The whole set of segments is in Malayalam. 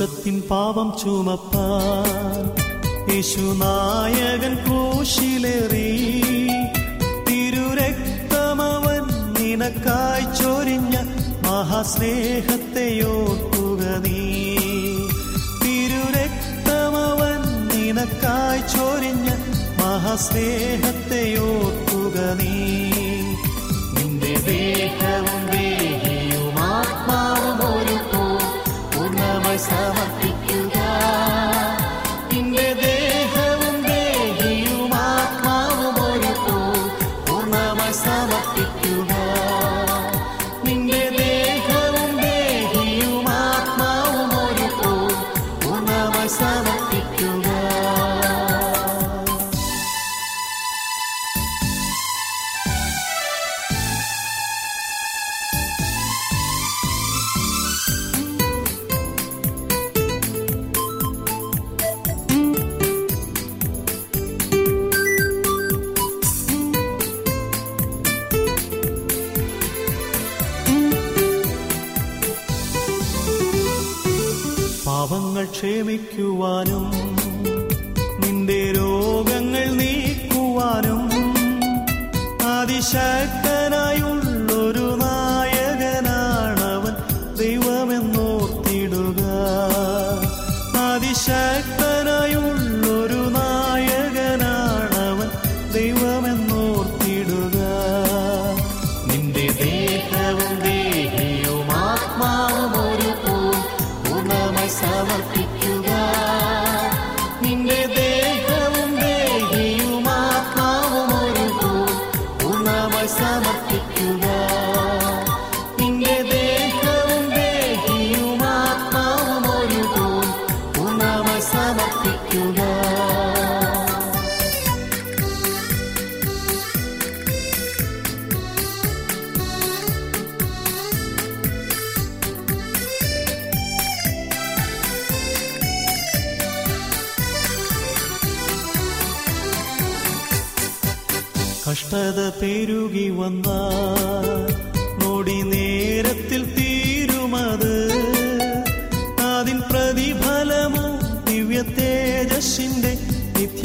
ലോകത്തിൻ പാപം ചുമപ്പാൻ യേശുനായകൻ കൂശിലേറി തിരുരക്തമവൻ നിനക്കായി ചൊരിഞ്ഞ മഹാസ്നേഹത്തെ ഓർക്കുക നീ. തിരുരക്തമവൻ നിനക്കായി ചൊരിഞ്ഞ മഹാസ്നേഹത്തെ ഓർക്കുക നീ. നിന്റെ ദേഹവും പൂർണ്ണമായി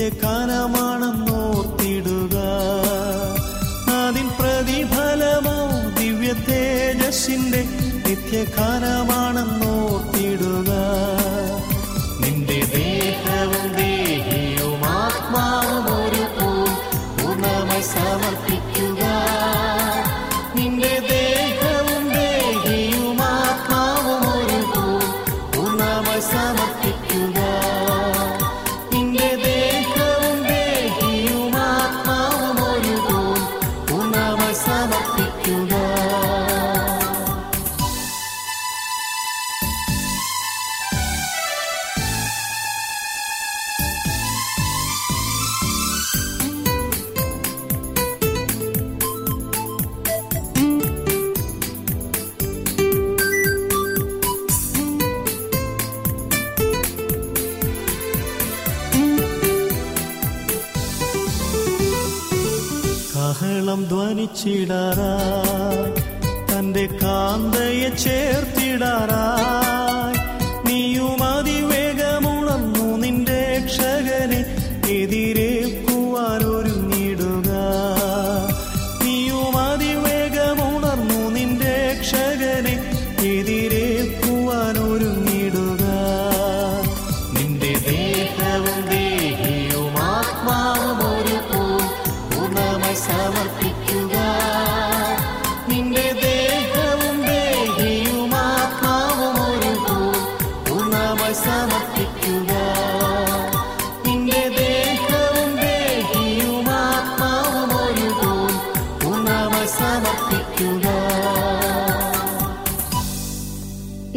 നിത്യകാലമാണെന്നോർത്തിടുക അതിൻ പ്രതിഫലമോ ദിവ്യ തേജസ്സിന്റെ നിത്യകാലമാണെന്നോർത്തിടുക കാഹളം തന്റെ കാന്തയെ ചേർത്തിടാറായി.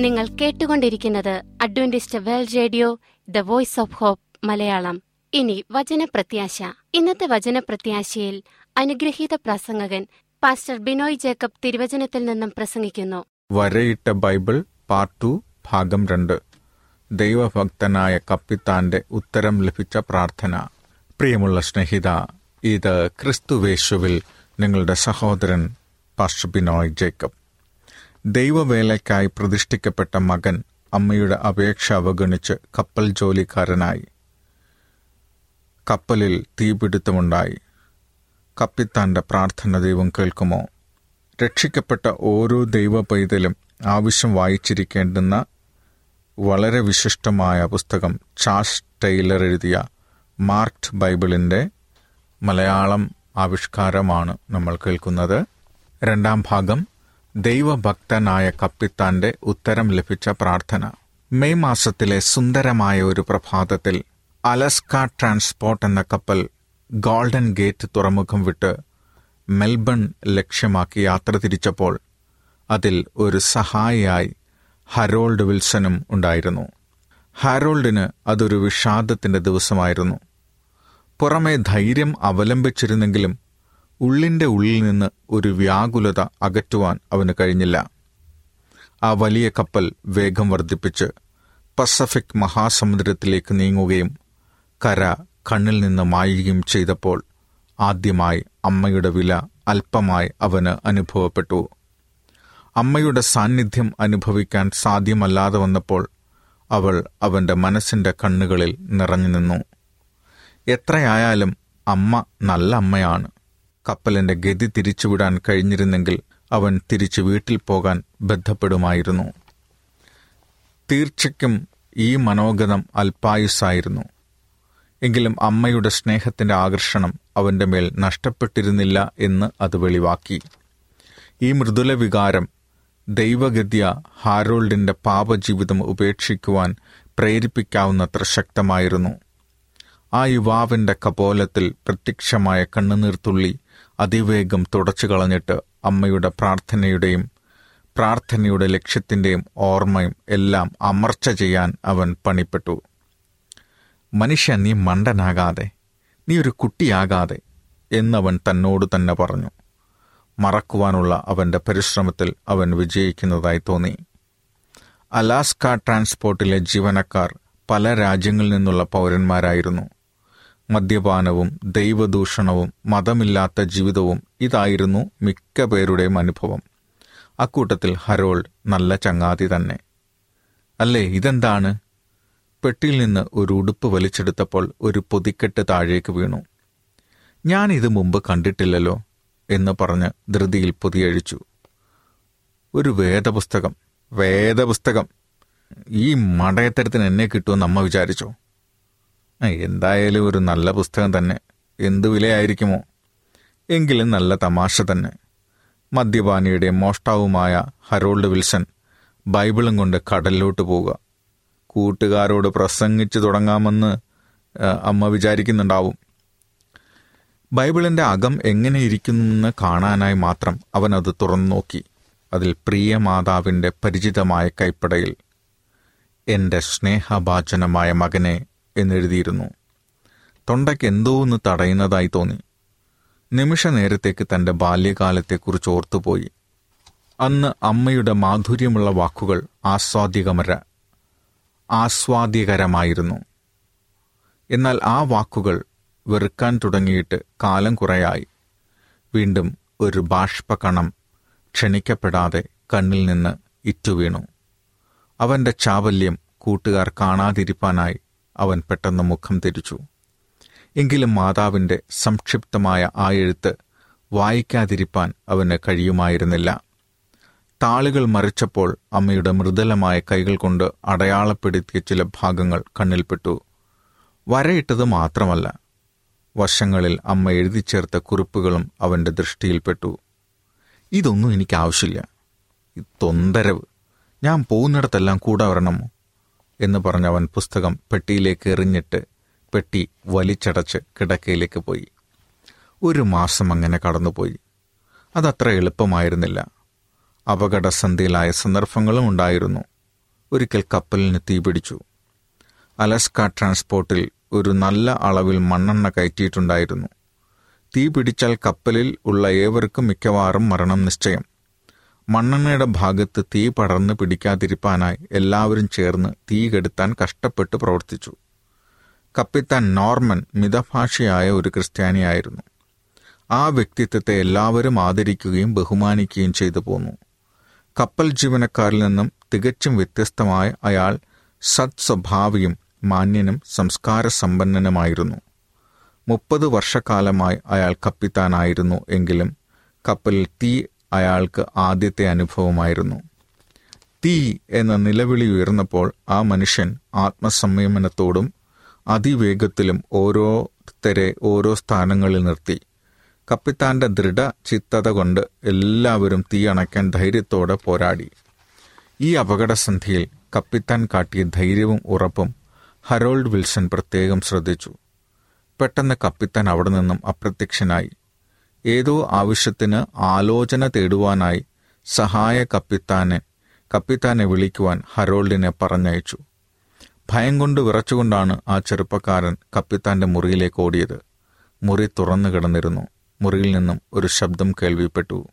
നിങ്ങൾ കേട്ടുകൊണ്ടിരിക്കുന്നത് Adventist World Radio the Voice of Hope Malayalam. ഇനി വചനപ്രത്യാശ. ഇന്നത്തെ വചനപ്രത്യാശയിൽ അനുഗ്രഹീത പ്രസംഗകൻ പാസ്റ്റർ ബിനോയ് ജേക്കബ് തിരുവചനത്തിൽ നിന്നും പ്രസംഗിക്കുന്നു. വരയിട്ട ബൈബിൾ പാർട്ട് ടു ഭാഗം രണ്ട്. ദൈവഭക്തനായ കപ്പിത്താന്റെ ഉത്തരം ലഭിച്ച പ്രാർത്ഥന. പ്രിയമുള്ള സ്നേഹിത ഇത് ക്രിസ്തുവേശുവിൽ നിങ്ങളുടെ സഹോദരൻ പാസ്റ്റർ ബിനോയ് ജേക്കബ്. ദൈവവേലയ്ക്കായി പ്രതിഷ്ഠിക്കപ്പെട്ട മകൻ അമ്മയുടെ അപേക്ഷ അവഗണിച്ച് കപ്പൽ ജോലിക്കാരനായി. കപ്പലിൽ തീപിടുത്തമുണ്ടായി. കപ്പിത്താന്റെ പ്രാർത്ഥന ദൈവം കേൾക്കുമോ? രക്ഷിക്കപ്പെട്ട ഓരോ ദൈവ പൈതലും ആവശ്യം വായിച്ചിരിക്കേണ്ടുന്ന വളരെ വിശിഷ്ടമായ പുസ്തകം ചാഷ് ടൈലർ എഴുതിയ മാർക്ട് ബൈബിളിന്റെ മലയാളം ആവിഷ്കാരമാണ് നമ്മൾ കേൾക്കുന്നത്. രണ്ടാം ഭാഗം ദൈവഭക്തനായ കപ്പിത്താന്റെ ഉത്തരം ലഭിച്ച പ്രാർത്ഥന. മെയ് മാസത്തിലെ സുന്ദരമായ ഒരു പ്രഭാതത്തിൽ അലസ്ക ട്രാൻസ്പോർട്ട് എന്ന കപ്പൽ ഗോൾഡൻ ഗേറ്റ് തുറമുഖം വിട്ട് മെൽബൺ ലക്ഷ്യമാക്കി യാത്ര തിരിച്ചപ്പോൾ അതിൽ ഒരു സഹായിയായി ഹരോൾഡ് വിൽസണും ഉണ്ടായിരുന്നു. ഹാരോൾഡിന് അതൊരു വിഷാദത്തിന്റെ ദിവസമായിരുന്നു. പുറമെ ധൈര്യം അവലംബിച്ചിരുന്നെങ്കിലും ഉള്ളിന്റെ ഉള്ളിൽ നിന്ന് ഒരു വ്യാകുലത അകറ്റുവാൻ അവന് കഴിഞ്ഞില്ല. ആ വലിയ കപ്പൽ വേഗം വർദ്ധിപ്പിച്ച് പസഫിക് മഹാസമുദ്രത്തിലേക്ക് നീങ്ങുകയും കര കണ്ണിൽ നിന്ന് മായുകയും ചെയ്തപ്പോൾ ആദ്യമായി അമ്മയുടെ വില അല്പമായി അവന് അനുഭവപ്പെട്ടു. അമ്മയുടെ സാന്നിധ്യം അനുഭവിക്കാൻ സാധ്യമല്ലാതെ വന്നപ്പോൾ അവൾ അവന്റെ മനസ്സിന്റെ കണ്ണുകളിൽ നിറഞ്ഞു നിന്നു. എത്രയായാലും അമ്മ നല്ല അമ്മയാണ്. കപ്പലിന്റെ ഗതി തിരിച്ചുവിടാൻ കഴിഞ്ഞിരുന്നെങ്കിൽ അവൻ തിരിച്ചു വീട്ടിൽ പോകാൻ ബന്ധപ്പെടുമായിരുന്നു തീർച്ചയ്ക്കും ഈ മനോഗതം അല്പായുസായിരുന്നു എങ്കിലും അമ്മയുടെ സ്നേഹത്തിന്റെ ആകർഷണം അവന്റെ മേൽ നഷ്ടപ്പെട്ടിരുന്നില്ല എന്ന് അത് വെളിവാക്കി. ഈ മൃദുല വികാരം ദൈവഗത്യ ഹാരോൾഡിന്റെ പാപജീവിതം ഉപേക്ഷിക്കുവാൻ പ്രേരിപ്പിക്കാവുന്നത്ര ശക്തമായിരുന്നു. ആ യുവാവിന്റെ കപോലത്തിൽ പ്രത്യക്ഷമായ കണ്ണുനീർത്തുള്ളി അതിവേഗം തുടച്ചു കളഞ്ഞിട്ട് അമ്മയുടെ പ്രാർത്ഥനയുടെയും പ്രാർത്ഥനയുടെ ലക്ഷ്യത്തിന്റെയും ഓർമ്മയും എല്ലാം അമർച്ച ചെയ്യാൻ അവൻ പണിപ്പെട്ടു. മനുഷ്യ നീ മണ്ടനാകാതെ നീ ഒരു കുട്ടിയാകാതെ എന്നവൻ തന്നോട് തന്നെ പറഞ്ഞു. മറക്കുവാനുള്ള അവന്റെ പരിശ്രമത്തിൽ അവൻ വിജയിക്കുന്നതായി തോന്നി. അലാസ്ക ട്രാൻസ്പോർട്ടിലെ ജീവനക്കാർ പല രാജ്യങ്ങളിൽ നിന്നുള്ള പൗരന്മാരായിരുന്നു. മദ്യപാനവും ദൈവദൂഷണവും മതമില്ലാത്ത ജീവിതവും ഇതായിരുന്നു മിക്ക പേരുടെയും അനുഭവം. അക്കൂട്ടത്തിൽ ഹരോൾഡ് നല്ല ചങ്ങാതി തന്നെ. അല്ലേ ഇതെന്താണ്? പെട്ടിയിൽ നിന്ന് ഒരു ഉടുപ്പ് വലിച്ചെടുത്തപ്പോൾ ഒരു പൊതിക്കെട്ട് താഴേക്ക് വീണു. ഞാൻ ഇത് മുമ്പ് കണ്ടിട്ടില്ലല്ലോ എന്ന് പറഞ്ഞ് ധൃതിയിൽ പൊതിയഴിച്ചു. ഒരു വേദപുസ്തകം വേദപുസ്തകം. ഈ മടയത്തരത്തിന് എന്നെ കിട്ടുമെന്ന് അമ്മ വിചാരിച്ചോ? എന്തായാലും ഒരു നല്ല പുസ്തകം തന്നെ. എന്തു വിലയായിരിക്കുമോ? എങ്കിലും നല്ല തമാശ തന്നെ. മദ്യപാനിയുടെ മോഷ്ടാവുമായ ഹരോൾഡ് വിൽസൺ ബൈബിളും കൊണ്ട് കടലിലോട്ട് പോവുക. കൂട്ടുകാരോട് പ്രസംഗിച്ചു തുടങ്ങാമെന്ന് അമ്മ വിചാരിക്കുന്നുണ്ടാവും. ബൈബിളിന്റെ അകം എങ്ങനെയിരിക്കുന്നെന്ന് കാണാനായി മാത്രം അവൻ അത് തുറന്നു നോക്കി. അതിൽ പ്രിയ മാതാവിന്റെ പരിചിതമായ കൈപ്പടയിൽ എന്റെ സ്നേഹഭാചനമായ മകനെ എന്നെഴുതിയിരുന്നു. തൊണ്ടയ്ക്ക് എന്തോ ഒന്ന് തടയുന്നതായി തോന്നി. നിമിഷ നേരത്തേക്ക് തന്റെ ബാല്യകാലത്തെക്കുറിച്ച് ഓർത്തുപോയി. അന്ന് അമ്മയുടെ മാധുര്യമുള്ള വാക്കുകൾ ആസ്വാദ്യകമര ആസ്വാദ്യകരമായിരുന്നു. എന്നാൽ ആ വാക്കുകൾ വെറുക്കാൻ തുടങ്ങിയിട്ട് കാലം കുറയായി. വീണ്ടും ഒരു ബാഷ്പകണം ക്ഷണിക്കപ്പെടാതെ കണ്ണിൽ നിന്ന് ഇറ്റുവീണു. അവന്റെ ചാവല്യം കൂട്ടുകാർ കാണാതിരിപ്പാനായി അവൻ പെട്ടെന്ന് മുഖം തിരിച്ചു. എങ്കിലും മാതാവിന്റെ സംക്ഷിപ്തമായ ആ എഴുത്ത് വായിക്കാതിരിപ്പാൻ അവന് കഴിയുമായിരുന്നില്ല. താളുകൾ മറിച്ചപ്പോൾ അമ്മയുടെ മൃദുലമായ കൈകൾ കൊണ്ട് അടയാളപ്പെടുത്തിയ ചില ഭാഗങ്ങൾ കണ്ണിൽപ്പെട്ടു. വരയിട്ടത് മാത്രമല്ല വശങ്ങളിൽ അമ്മ എഴുതി ചേർത്ത കുറിപ്പുകളും അവന്റെ ദൃഷ്ടിയിൽപ്പെട്ടു ഇതൊന്നും എനിക്ക് ആവശ്യമില്ല തൊന്തരവ്. ഞാൻ പോകുന്നിടത്തെല്ലാം കൂടെ വരണമോ എന്ന് പറഞ്ഞവൻ പുസ്തകം പെട്ടിയിലേക്ക് എറിഞ്ഞിട്ട് പെട്ടി വലിച്ചടച്ച് കിടക്കയിലേക്ക് പോയി. ഒരു മാസം അങ്ങനെ കടന്നുപോയി. അതത്ര എളുപ്പമായിരുന്നില്ല. അപകടസന്ധിയിലായ സന്ദർഭങ്ങളും ഉണ്ടായിരുന്നു. ഒരിക്കൽ കപ്പലിന് തീപിടിച്ചു അലസ്ക ട്രാൻസ്പോർട്ടിൽ ഒരു നല്ല അളവിൽ മണ്ണെണ്ണ കയറ്റിയിട്ടുണ്ടായിരുന്നു. തീ പിടിച്ചാൽ കപ്പലിൽ ഉള്ള ഏവർക്കും മിക്കവാറും മരണം നിശ്ചയം. മണ്ണെണ്ണയുടെ ഭാഗത്ത് തീ പടർന്ന് പിടിക്കാതിരിപ്പാനായി എല്ലാവരും ചേർന്ന് തീ കെടുത്താൻ കഷ്ടപ്പെട്ട് പ്രവർത്തിച്ചു. കപ്പിത്താൻ നോർമൻ മിതഭാഷയായ ഒരു ക്രിസ്ത്യാനിയായിരുന്നു. ആ വ്യക്തിത്വത്തെ എല്ലാവരും ആദരിക്കുകയും ബഹുമാനിക്കുകയും ചെയ്തു പോന്നു. കപ്പൽ ജീവനക്കാരിൽ നിന്നും തികച്ചും വ്യത്യസ്തമായ അയാൾ സത് സ്വഭാവിയും മാന്യനും സംസ്കാര സമ്പന്നനുമായിരുന്നു മുപ്പത് വർഷക്കാലമായി അയാൾ കപ്പിത്താനായിരുന്നു എങ്കിലും കപ്പലിൽ തീ അയാൾക്ക് ആദ്യത്തെ അനുഭവമായിരുന്നു. തീ എന്ന നിലവിളി ഉയർന്നപ്പോൾ ആ മനുഷ്യൻ ആത്മസംയമനത്തോടും അതിവേഗത്തിലും ഓരോരുത്തരെ ഓരോ സ്ഥാനങ്ങളിൽ നിർത്തി. കപ്പിത്താന്റെ ദൃഢചിത്തത കൊണ്ട് എല്ലാവരും തീ അണയ്ക്കാൻ ധൈര്യത്തോടെ പോരാടി. ഈ അപകടസന്ധിയിൽ കപ്പിത്താൻ കാട്ടിയ ധൈര്യവും ഉറപ്പും ഹരോൾഡ് വിൽസൺ പ്രത്യേകം ശ്രദ്ധിച്ചു. പെട്ടെന്ന് കപ്പിത്താൻ അവിടെ നിന്നും അപ്രത്യക്ഷനായി. ഏതോ ആവശ്യത്തിന് ആലോചന തേടുവാനായി സഹായ കപ്പിത്താനെ കപ്പിത്താനെ വിളിക്കുവാൻ ഹരോൾഡിനെ പറഞ്ഞയച്ചു. ഭയം കൊണ്ട് വിറച്ചുകൊണ്ടാണ് ആ ചെറുപ്പക്കാരൻ കപ്പിത്താന്റെ മുറിയിലേക്ക് ഓടിയത്. മുറി തുറന്നു കിടന്നിരുന്നു. മുറിയിൽ നിന്നും ഒരു ശബ്ദം കേൾവിപ്പെട്ടു.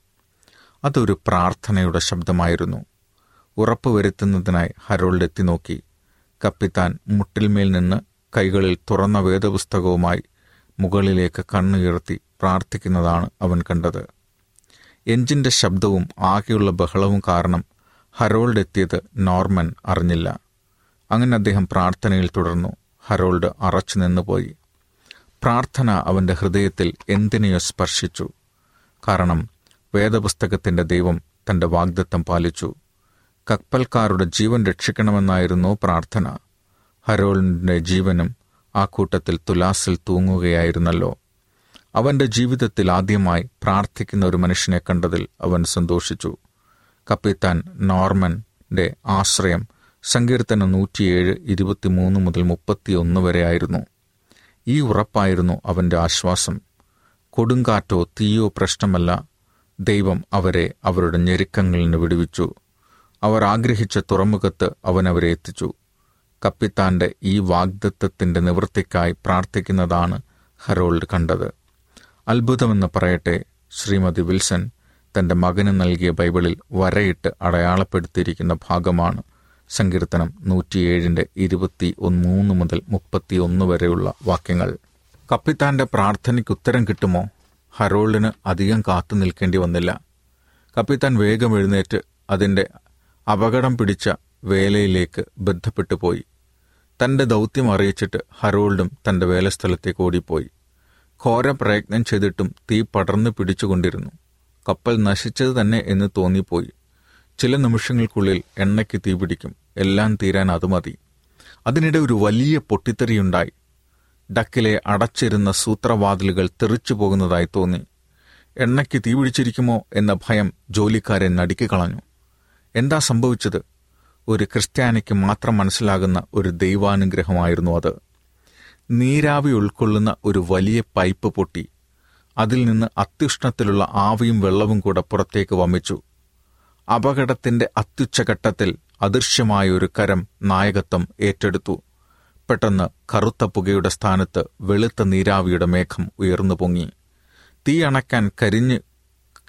അതൊരു പ്രാർത്ഥനയുടെ ശബ്ദമായിരുന്നു. ഉറപ്പുവരുത്തുന്നതിനായി ഹരോൾഡ് എത്തി നോക്കി. കപ്പിത്താൻ മുട്ടിൽമേൽ നിന്ന് കൈകളിൽ തുറന്ന വേദപുസ്തകവുമായി മുകളിലേക്ക് കണ്ണുയർത്തി പ്രാർത്ഥിക്കുന്നതാണ് അവൻ കണ്ടത്. എഞ്ചിന്റെ ശബ്ദവും ആകെയുള്ള ബഹളവും കാരണം ഹരോൾഡ് എത്തിയത് നോർമൻ അറിഞ്ഞില്ല. അങ്ങനെ അദ്ദേഹം പ്രാർത്ഥനയിൽ തുടർന്നു. ഹരോൾഡ് അറച്ചു നിന്നുപോയി. പ്രാർത്ഥന അവന്റെ ഹൃദയത്തിൽ എന്തിനെയോ സ്പർശിച്ചു. കാരണം വേദപുസ്തകത്തിന്റെ ദൈവം തന്റെ വാഗ്ദത്തം പാലിച്ചു. കപ്പൽക്കാരുടെ ജീവൻ രക്ഷിക്കണമെന്നായിരുന്നു പ്രാർത്ഥന. ഹരോൾഡിന്റെ ജീവനും ആ കൂട്ടത്തിൽ തുലാസിൽ തൂങ്ങുകയായിരുന്നല്ലോ. അവന്റെ ജീവിതത്തിൽ ആദ്യമായി പ്രാർത്ഥിക്കുന്ന ഒരു മനുഷ്യനെ കണ്ടതിൽ അവൻ സന്തോഷിച്ചു. കപ്പിത്താൻ നോർമന്റെ ആശ്രയം സങ്കീർത്തനം നൂറ്റിയേഴ് ഇരുപത്തിമൂന്ന് മുതൽ മുപ്പത്തിയൊന്ന് വരെയായിരുന്നു ഈ ഉറപ്പായിരുന്നു അവന്റെ ആശ്വാസം. കൊടുങ്കാറ്റോ തീയോ പ്രശ്നമല്ല. ദൈവം അവരെ അവരുടെ ഞെരുക്കങ്ങളിൽ നിന്ന് വിടുവിച്ചു. അവർ ആഗ്രഹിച്ച തുറമുഖത്ത് അവൻ അവരെ എത്തിച്ചു. കപ്പിത്താന്റെ ഈ വാഗ്ദത്വത്തിന്റെ നിവൃത്തിക്കായി പ്രാർത്ഥിക്കുന്നതാണ് ഹരോൾഡ് കണ്ടത്. അത്ഭുതമെന്ന് പറയട്ടെ ശ്രീമതി വിൽസൺ തന്റെ മകന് നൽകിയ ബൈബിളിൽ വരയിട്ട് അടയാളപ്പെടുത്തിയിരിക്കുന്ന ഭാഗമാണ് സങ്കീർത്തനം നൂറ്റിയേഴിന്റെ ഇരുപത്തി മൂന്ന് മുതൽ മുപ്പത്തി ഒന്ന് വരെയുള്ള വാക്യങ്ങൾ. കപ്പിത്താന്റെ പ്രാർത്ഥനയ്ക്ക് ഉത്തരം കിട്ടുമോ? ഹരോൾഡിന് അധികം കാത്തു നിൽക്കേണ്ടി വന്നില്ല. കപ്പിത്താൻ വേഗം എഴുന്നേറ്റ് അതിന്റെ അപകടം പിടിച്ച വേലയിലേക്ക് ബന്ധപ്പെട്ടു പോയി തന്റെ ദൗത്യം അറിയിച്ചിട്ട് ഹരോൾഡും തന്റെ വേലസ്ഥലത്തേക്ക് ഓടിപ്പോയി. ഘോര പ്രയത്നം ചെയ്തിട്ടും തീ പടർന്നു പിടിച്ചുകൊണ്ടിരുന്നു. കപ്പൽ നശിച്ചത് തന്നെ എന്ന് തോന്നിപ്പോയി. ചില നിമിഷങ്ങൾക്കുള്ളിൽ എണ്ണയ്ക്ക് തീ പിടിക്കും. എല്ലാം തീരാൻ അത് മതി. അതിനിടെ ഒരു വലിയ പൊട്ടിത്തെറിയുണ്ടായി. ഡക്കിലെ അടച്ചിരുന്ന സൂത്രവാതിലുകൾ തെറിച്ചു പോകുന്നതായി തോന്നി. എണ്ണയ്ക്ക് തീ പിടിച്ചിരിക്കുമോ എന്ന ഭയം ജോലിക്കാരെ നടുക്കി കളഞ്ഞു. എന്താ സംഭവിച്ചത്? ഒരു ക്രിസ്ത്യാനിക്ക് മാത്രം മനസ്സിലാകുന്ന ഒരു ദൈവാനുഗ്രഹമായിരുന്നു അത്. നീരാവി ഉൾക്കൊള്ളുന്ന ഒരു വലിയ പൈപ്പ് പൊട്ടി. അതിൽ നിന്ന് അത്യുഷ്ണത്തിലുള്ള ആവിയും വെള്ളവും കൂടെ പുറത്തേക്ക് വമിച്ചു. അപകടത്തിന്റെ അത്യുച്ചഘട്ടത്തിൽ അദൃശ്യമായ ഒരു കരം നായകത്വം ഏറ്റെടുത്തു. പെട്ടെന്ന് കറുത്ത പുകയുടെ സ്ഥാനത്ത് വെളുത്ത നീരാവിയുടെ മേഘം ഉയർന്നു പൊങ്ങി. തീ അണയ്ക്കാൻ കരിഞ്ഞ്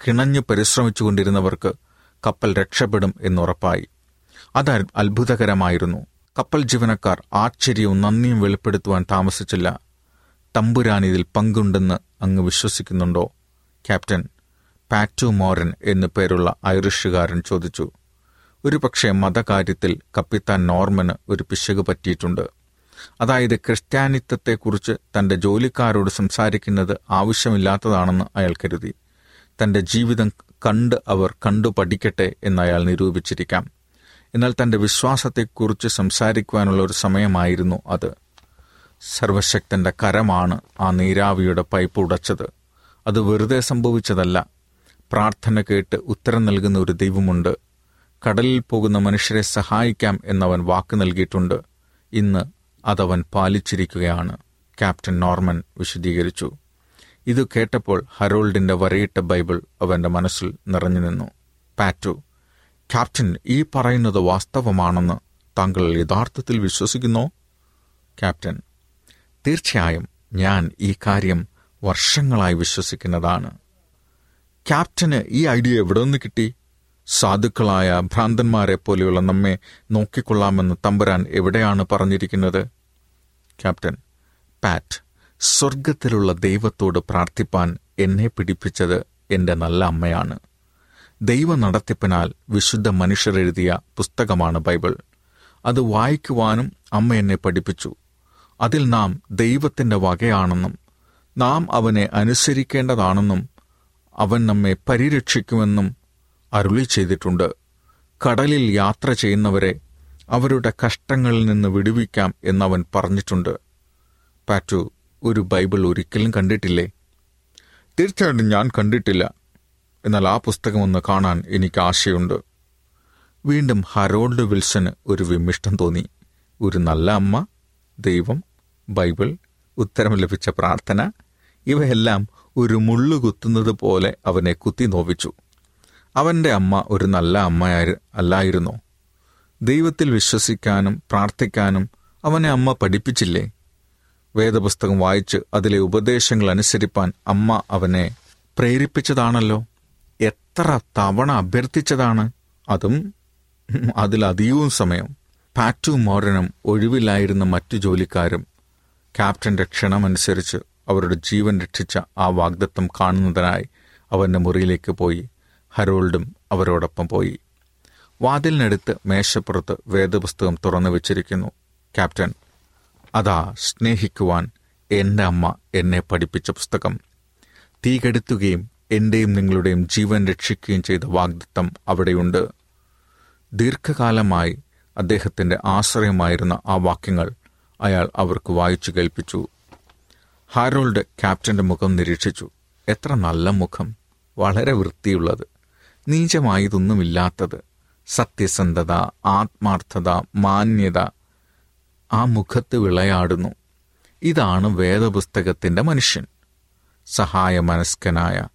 കിണഞ്ഞു പരിശ്രമിച്ചുകൊണ്ടിരുന്നവർക്ക് കപ്പൽ രക്ഷപ്പെടും എന്നുറപ്പായി. അത് അത്ഭുതകരമായിരുന്നു. കപ്പൽ ജീവനക്കാർ ആശ്ചര്യവും നന്ദിയും വെളിപ്പെടുത്തുവാൻ താമസിച്ചില്ല. തമ്പുരാൻ ഇതിൽ പങ്കുണ്ടെന്ന് അങ്ങ് വിശ്വസിക്കുന്നുണ്ടോ? ക്യാപ്റ്റൻ പാറ്റു മോറൻ എന്നു പേരുള്ള ഐറിഷുകാരൻ ചോദിച്ചു. ഒരുപക്ഷെ മതകാര്യത്തിൽ കപ്പിത്താൻ നോർമന് ഒരു പിശക് പറ്റിയിട്ടുണ്ട്. അതായത് ക്രിസ്ത്യാനിത്വത്തെക്കുറിച്ച് തന്റെ ജോലിക്കാരോട് സംസാരിക്കുന്നത് ആവശ്യമില്ലാത്തതാണെന്ന് അയാൾ കരുതി. തന്റെ ജീവിതം കണ്ട് അവർ കണ്ടു പഠിക്കട്ടെ എന്ന് അയാൾ നിരൂപിച്ചിരിക്കാം. എന്നാൽ തന്റെ വിശ്വാസത്തെക്കുറിച്ച് സംസാരിക്കുവാനുള്ള ഒരു സമയമായിരുന്നു അത്. സർവശക്തന്റെ കരമാണ് ആ നീരാവിയുടെ പൈപ്പ് ഉടച്ചത്. അത് വെറുതെ സംഭവിച്ചതല്ല. പ്രാർത്ഥന കേട്ട് ഉത്തരം നൽകുന്ന ഒരു ദൈവമുണ്ട്. കടലിൽ പോകുന്ന മനുഷ്യരെ സഹായിക്കാം എന്നവൻ വാക്ക് നൽകിയിട്ടുണ്ട്. ഇന്ന് അതവൻ പാലിച്ചിരിക്കുകയാണ്. ക്യാപ്റ്റൻ നോർമൻ വിശദീകരിച്ചു. ഇത് കേട്ടപ്പോൾ ഹരോൾഡിന്റെ വരയിട്ട ബൈബിൾ അവന്റെ മനസ്സിൽ നിറഞ്ഞു നിന്നു. പാറ്റു ക്യാപ്റ്റൻ ഈ പറയുന്നത് വാസ്തവമാണെന്ന് താങ്കൾ യഥാർത്ഥത്തിൽ വിശ്വസിക്കുന്നോ? ക്യാപ്റ്റൻ തീർച്ചയായും ഞാൻ ഈ കാര്യം വർഷങ്ങളായി വിശ്വസിക്കുന്നതാണ്. ക്യാപ്റ്റന് ഈ ഐഡിയ എവിടെ നിന്ന് കിട്ടി? സാധുക്കളായ ഭ്രാന്തന്മാരെ പോലെയുള്ള നമ്മെ നോക്കിക്കൊള്ളാമെന്ന് തമ്പുരാൻ എവിടെയാണ് പറഞ്ഞിരിക്കുന്നത്? ക്യാപ്റ്റൻ പാറ്റ് സ്വർഗത്തിലുള്ള ദൈവത്തോട് പ്രാർത്ഥിപ്പാൻ എന്നെ പിടിപ്പിച്ചത് എന്റെ നല്ല അമ്മയാണ്. ദൈവ നടത്തിപ്പിനാൽ വിശുദ്ധ മനുഷ്യരെഴുതിയ പുസ്തകമാണ് ബൈബിൾ. അത് വായിക്കുവാനും അമ്മ എന്നെ പഠിപ്പിച്ചു. അതിൽ നാം ദൈവത്തിന്റെ വകയാണെന്നും നാം അവനെ അനുസരിക്കേണ്ടതാണെന്നും അവൻ നമ്മെ പരിരക്ഷിക്കുമെന്നും അരുളി ചെയ്തിട്ടുണ്ട്. കടലിൽ യാത്ര ചെയ്യുന്നവരെ അവരുടെ കഷ്ടങ്ങളിൽ നിന്ന് വിടുവിക്കാം എന്നവൻ പറഞ്ഞിട്ടുണ്ട്. പാറ്റു ഒരു ബൈബിൾ ഒരിക്കലും കണ്ടിട്ടില്ലേ? തീർച്ചയായിട്ടും ഞാൻ കണ്ടിട്ടില്ല. എന്നാൽ ആ പുസ്തകം ഒന്ന് കാണാൻ എനിക്ക് ആശയുണ്ട്. വീണ്ടും ഹരോൾഡ് വിൽസന് ഒരു വിമിഷ്ടം തോന്നി. ഒരു നല്ല അമ്മ ദൈവം ബൈബിൾ ഉത്തരം ലഭിച്ച പ്രാർത്ഥന ഇവയെല്ലാം ഒരു മുള്ളു കുത്തുന്നത് പോലെ അവനെ കുത്തി നോവിച്ചു. അവന്റെ അമ്മ ഒരു നല്ല അമ്മയായി അല്ലായിരുന്നോ. ദൈവത്തിൽ വിശ്വസിക്കാനും പ്രാർത്ഥിക്കാനും അവനെ അമ്മ പഠിപ്പിച്ചില്ലേ? വേദപുസ്തകം വായിച്ച് അതിലെ ഉപദേശങ്ങൾ അനുസരിപ്പാൻ അമ്മ അവനെ പ്രേരിപ്പിച്ചതാണല്ലോ. എത്ര തവണ അഭ്യർത്ഥിച്ചതാണ്? അതും അതിലധികവും സമയം. പാറ്റു മോരനും ഒഴിവിലായിരുന്ന മറ്റു ജോലിക്കാരും ക്യാപ്റ്റന്റെ ക്ഷണമനുസരിച്ച് അവരുടെ ജീവൻ രക്ഷിച്ച ആ വാഗ്ദത്തം കാണുന്നതിനായി അവന്റെ മുറിയിലേക്ക് പോയി. ഹരോൾഡും അവരോടൊപ്പം പോയി. വാതിലിനടുത്ത് മേശപ്പുറത്ത് വേദപുസ്തകം തുറന്നു വെച്ചിരിക്കുന്നു. ക്യാപ്റ്റൻ അതാ സ്നേഹിക്കുവാൻ എന്റെ അമ്മ എന്നെ പഠിപ്പിച്ച പുസ്തകം. തീ കെടുത്തുകയും എന്റെയും നിങ്ങളുടെയും ജീവൻ രക്ഷിക്കുകയും ചെയ്ത വാഗ്ദത്തം അവിടെയുണ്ട്. ദീർഘകാലമായി അദ്ദേഹത്തിന്റെ ആശ്രയമായിരുന്ന ആ വാക്യങ്ങൾ അയാൾ അവർക്ക് വായിച്ചു കേൾപ്പിച്ചു. ഹാരോൾഡ് ക്യാപ്റ്റന്റെ മുഖം നിരീക്ഷിച്ചു. എത്ര നല്ല മുഖം. വളരെ വൃത്തിയുള്ളത്. നീചമായതൊന്നുമില്ലാത്തത്. സത്യസന്ധത ആത്മാർത്ഥത മാന്യത. ആ മുഖത്ത് വിളയാടുന്നു. ഇതാണ് വേദപുസ്തകത്തിന്റെ മനുഷ്യൻ. സഹായ മനസ്കനായ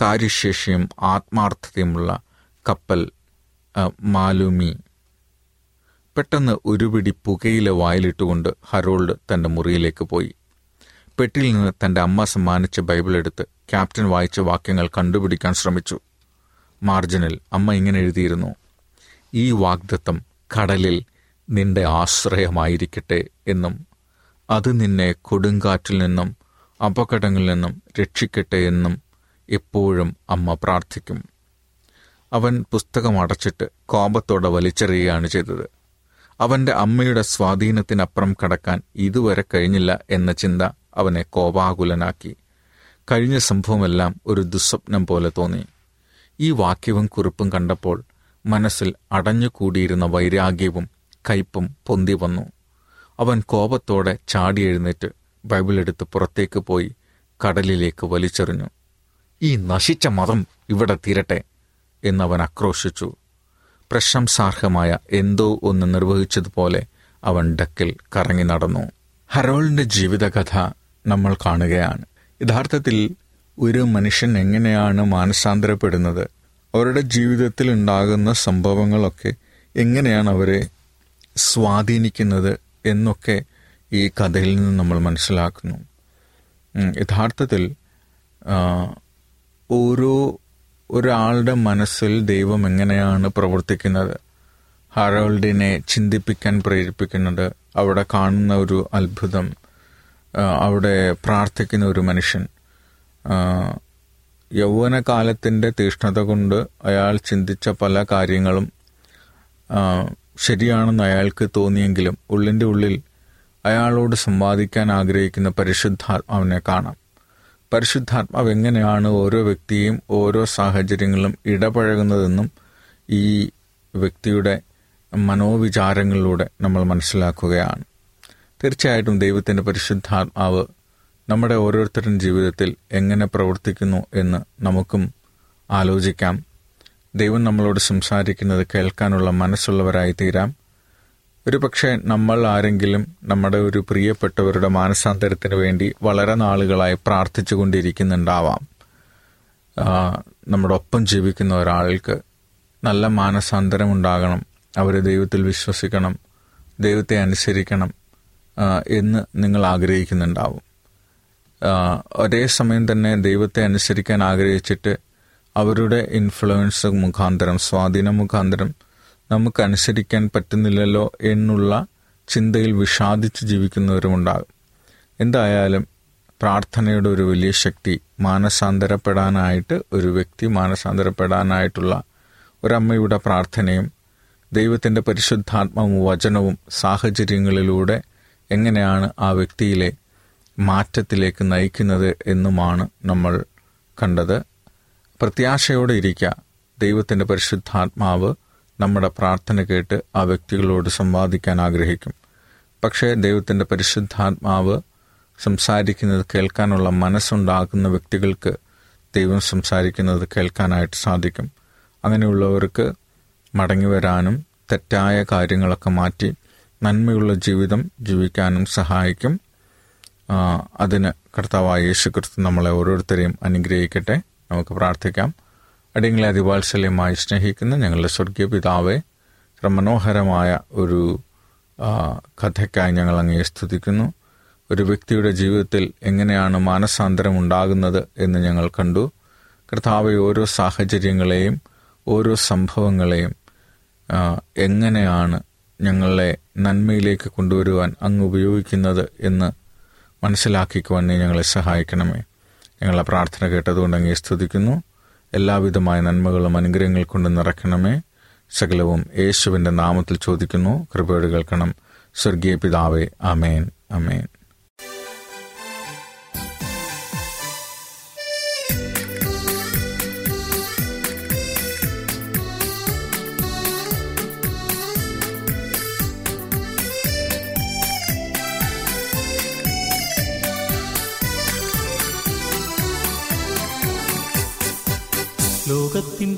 കാര്യശേഷിയും ആത്മാർത്ഥതയുമുള്ള കപ്പൽ മാലൂമി. പെട്ടെന്ന് ഒരുപിടി പുകയില വായിലിട്ടുകൊണ്ട് ഹരോൾഡ് തന്റെ മുറിയിലേക്ക് പോയി. പെട്ടിയിൽ നിന്ന് തന്റെ അമ്മ സമ്മാനിച്ച ബൈബിൾ എടുത്ത് ക്യാപ്റ്റൻ വായിച്ച വാക്യങ്ങൾ കണ്ടുപിടിക്കാൻ ശ്രമിച്ചു. മാർജിനിൽ അമ്മ ഇങ്ങനെ എഴുതിയിരുന്നു ഈ വാഗ്ദത്തം കടലിൽ നിന്റെ ആശ്രയമായിരിക്കട്ടെ എന്നും അത് നിന്നെ കൊടുങ്കാറ്റിൽ നിന്നും അപകടങ്ങളിൽ നിന്നും രക്ഷിക്കട്ടെ എന്നും എപ്പോഴും അമ്മ പ്രാർത്ഥിക്കും. അവൻ പുസ്തകം അടച്ചിട്ട് കോപത്തോടെ വലിച്ചെറിയുകയാണ് ചെയ്തത്. അവന്റെ അമ്മയുടെ സ്വാധീനത്തിനപ്പുറം കടക്കാൻ ഇതുവരെ കഴിഞ്ഞില്ല എന്ന ചിന്ത അവനെ കോപാകുലനാക്കി. കഴിഞ്ഞ സംഭവമെല്ലാം ഒരു ദുസ്വപ്നം പോലെ തോന്നി. ഈ വാക്യവും കുറിപ്പും കണ്ടപ്പോൾ മനസ്സിൽ അടഞ്ഞുകൂടിയിരുന്ന വൈരാഗ്യവും കയ്പും പൊന്തി വന്നു. അവൻ കോപത്തോടെ ചാടി എഴുന്നേറ്റ് ബൈബിൾ എടുത്ത് പുറത്തേക്ക് പോയി കടലിലേക്ക് വലിച്ചെറിഞ്ഞു. ഈ നശിച്ച മതം ഇവിടെ തീരട്ടെ എന്നവൻ ആക്രോശിച്ചു. പ്രശംസാർഹമായ എന്തോ ഒന്ന് നിർവഹിച്ചതുപോലെ അവൻ ഡക്കിൽ കറങ്ങി നടന്നു. ഹരോളിന്റെ ജീവിതകഥ നമ്മൾ കാണുകയാണ്. യഥാർത്ഥത്തിൽ ഒരു മനുഷ്യൻ എങ്ങനെയാണ് മാനസാന്തരപ്പെടുന്നത്? അവരുടെ ജീവിതത്തിൽ ഉണ്ടാകുന്ന സംഭവങ്ങളൊക്കെ എങ്ങനെയാണ് അവരെ സ്വാധീനിക്കുന്നത് എന്നൊക്കെ ഈ കഥയിൽ നിന്ന് നമ്മൾ മനസ്സിലാക്കുന്നു. യഥാർത്ഥത്തിൽ ഓരോ ഒരാളുടെ മനസ്സിൽ ദൈവം എങ്ങനെയാണ് പ്രവർത്തിക്കുന്നത്? ഹറോൾഡിനെ ചിന്തിപ്പിക്കാൻ പ്രേരിപ്പിക്കുന്നത് അവിടെ കാണുന്ന ഒരു അത്ഭുതം അവിടെ പ്രാർത്ഥിക്കുന്ന ഒരു മനുഷ്യൻ. യൗവനകാലത്തിന്റെ തീഷ്ണത കൊണ്ട് അയാൾ ചിന്തിച്ച പല കാര്യങ്ങളും ശരിയാണെന്ന് അയാൾക്ക് തോന്നിയെങ്കിലും ഉള്ളിന്റെ ഉള്ളിൽ അയാളോട് സംവാദിക്കാൻ ആഗ്രഹിക്കുന്ന പരിശുദ്ധാത്മാവിനെ കാണാം. പരിശുദ്ധാത്മാവ് എങ്ങനെയാണ് ഓരോ വ്യക്തിയും ഓരോ സാഹചര്യങ്ങളും ഇടപഴകുന്നതെന്നും ഈ വ്യക്തിയുടെ മനോവിചാരങ്ങളിലൂടെ നമ്മൾ മനസ്സിലാക്കുകയാണ്. തീർച്ചയായിട്ടും ദൈവത്തിന്റെ പരിശുദ്ധാത്മാവ് നമ്മുടെ ഓരോരുത്തരുടെ ജീവിതത്തിൽ എങ്ങനെ പ്രവർത്തിക്കുന്നു എന്ന് നമുക്കും ആലോചിക്കാം. ദൈവം നമ്മളോട് സംസാരിക്കുന്നത് കേൾക്കാനുള്ള മനസ്സുള്ളവരായി തീരാം ഒരു പക്ഷേ നമ്മൾ ആരെങ്കിലും നമ്മുടെ ഒരു പ്രിയപ്പെട്ടവരുടെ മാനസാന്തരത്തിന് വേണ്ടി വളരെ നാളുകളായി പ്രാർത്ഥിച്ചു കൊണ്ടിരിക്കുന്നുണ്ടാവാം. നമ്മുടെ ഒപ്പം ജീവിക്കുന്ന ഒരാൾക്ക് നല്ല മാനസാന്തരം ഉണ്ടാകണം അവർ ദൈവത്തിൽ വിശ്വസിക്കണം ദൈവത്തെ അനുസരിക്കണം എന്ന് നിങ്ങൾ ആഗ്രഹിക്കുന്നുണ്ടാവും. ഒരേ സമയം തന്നെ ദൈവത്തെ അനുസരിക്കാൻ ആഗ്രഹിച്ചിട്ട് അവരുടെ ഇൻഫ്ലുവൻസ് മുഖാന്തരം സ്വാധീനം മുഖാന്തരം നമുക്ക് അനുസരിക്കാൻ പറ്റുന്നില്ലല്ലോ എന്നുള്ള ചിന്തയിൽ വിഷാദിച്ച് ജീവിക്കുന്നവരുമുണ്ടാകും. എന്തായാലും പ്രാർത്ഥനയുടെ ഒരു വലിയ ശക്തി മാനസാന്തരപ്പെടാനായിട്ട് ഒരു വ്യക്തി മാനസാന്തരപ്പെടാനായിട്ടുള്ള ഒരമ്മയുടെ പ്രാർത്ഥനയും ദൈവത്തിന്റെ പരിശുദ്ധാത്മാവും വചനവും സാഹചര്യങ്ങളിലൂടെ എങ്ങനെയാണ് ആ വ്യക്തിയിലെ മാറ്റത്തിലേക്ക് നയിക്കുന്നത് എന്നുമാണ് നമ്മൾ കണ്ടത്. പ്രത്യാശയോടെ ഇരിക്കുക. ദൈവത്തിന്റെ പരിശുദ്ധാത്മാവ് നമ്മുടെ പ്രാർത്ഥന കേട്ട് ആ വ്യക്തികളോട് സംവാദിക്കാൻ ആഗ്രഹിക്കും. പക്ഷേ ദൈവത്തിന്റെ പരിശുദ്ധാത്മാവ് സംസാരിക്കുന്നത് കേൾക്കാനുള്ള മനസ്സുണ്ടാക്കുന്ന വ്യക്തികൾക്ക് ദൈവം സംസാരിക്കുന്നത് കേൾക്കാനായിട്ട് സാധിക്കും. അങ്ങനെയുള്ളവർക്ക് മടങ്ങി വരാനും തെറ്റായ കാര്യങ്ങളൊക്കെ മാറ്റി നന്മയുള്ള ജീവിതം ജീവിക്കാനും സഹായിക്കും. അതിന് കർത്താവായ യേശു ക്രിസ്തു നമ്മളെ ഓരോരുത്തരെയും അനുഗ്രഹിക്കട്ടെ. നമുക്ക് പ്രാർത്ഥിക്കാം. അടിയങ്ങളെ അതിവാത്സല്യമായി സ്നേഹിക്കുന്ന ഞങ്ങളുടെ സ്വർഗീയ പിതാവെ ഇത്ര മനോഹരമായ ഒരു കഥയ്ക്കായി ഞങ്ങൾ അങ്ങേ സ്തുതിക്കുന്നു. ഒരു വ്യക്തിയുടെ ജീവിതത്തിൽ എങ്ങനെയാണ് മാനസാന്തരം ഉണ്ടാകുന്നത് എന്ന് ഞങ്ങൾ കണ്ടു. കർത്താവെ ഓരോ സാഹചര്യങ്ങളെയും ഓരോ സംഭവങ്ങളെയും എങ്ങനെയാണ് ഞങ്ങളെ നന്മയിലേക്ക് കൊണ്ടുവരുവാൻ അങ്ങ് ഉപയോഗിക്കുന്നത് എന്ന് മനസ്സിലാക്കിക്കുവാൻ ഞങ്ങളെ സഹായിക്കണമേ. ഞങ്ങളെ പ്രാർത്ഥന കേട്ടതുകൊണ്ട് അങ്ങേ സ്തുതിക്കുന്നു. എല്ലാവിധമായ നന്മകളും അനുഗ്രഹങ്ങൾ കൊണ്ട് നിറയ്ക്കണമേ. സകലവും യേശുവിന്റെ നാമത്തിൽ ചോദിക്കുന്നു. കൃപയോട് കേൾക്കണം. സ്വർഗീയ പിതാവേ അമേൻ അമേൻ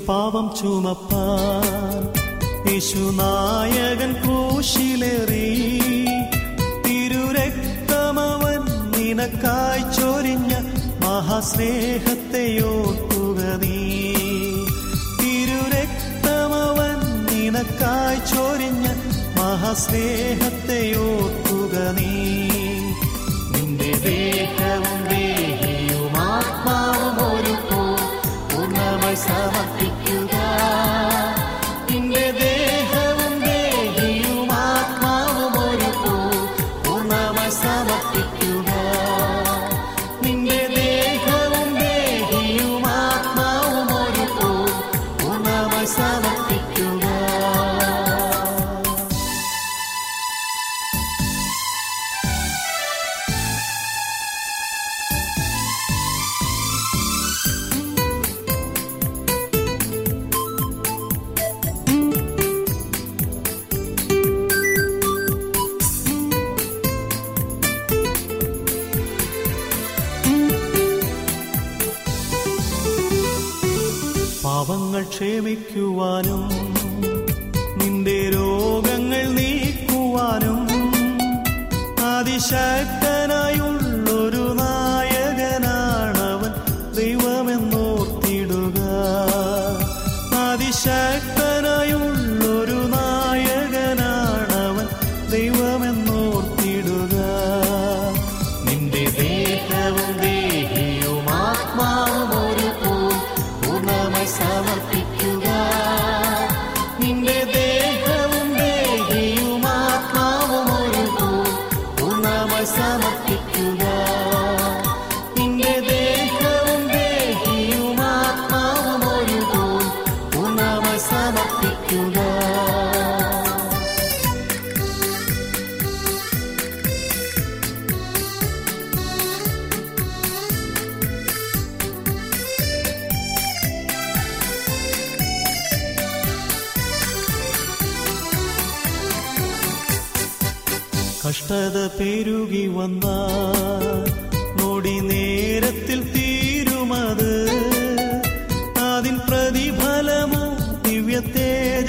പാപം ചുമപ്പാൻ യേശുനായകൻ കൂശിലേറി. തിരുരക്തമവൻ നിനക്കായി ചൊരിഞ്ഞ മഹാസ്നേഹത്തെ ഓർക്കുക നീ. തിരുരക്തമവൻ നിനക്കായി ചൊരിഞ്ഞ മഹാസ്നേഹത്തെ ഓർക്കുക നീ. നിന്റെ ദേഹവും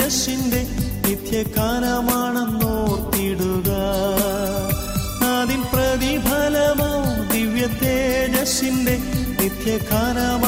തേജസ്സിന്റെ നിത്യകാലമാണെന്നോർത്തിടുക അതിൻ പ്രതിഫലമോ ദിവ്യ തേജസ്സിന്റെ നിത്യകാലമാണെന്നോർത്തിടുക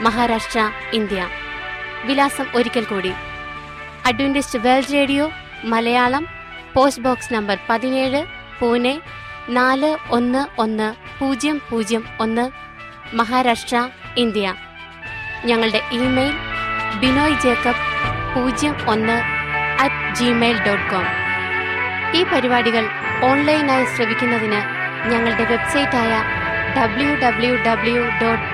മഹാരാഷ്ട്ര ഇന്ത്യ. വിലാസം ഒരിക്കൽ കൂടി. Adventist World Radio Malayalam post box number പതിനേഴ് പൂനെ നാല് ഒന്ന് ഒന്ന് പൂജ്യം പൂജ്യം ഒന്ന് മഹാരാഷ്ട്ര ഇന്ത്യ. ഞങ്ങളുടെ ഇമെയിൽ ബിനോയ് ജേക്കബ് പൂജ്യം ഒന്ന് അറ്റ് ജിമെയിൽ ഡോട്ട് കോം ഈ പരിപാടികൾ ഓൺലൈനായി ശ്രവിക്കുന്നതിന് ഞങ്ങളുടെ വെബ്സൈറ്റായ W W W dot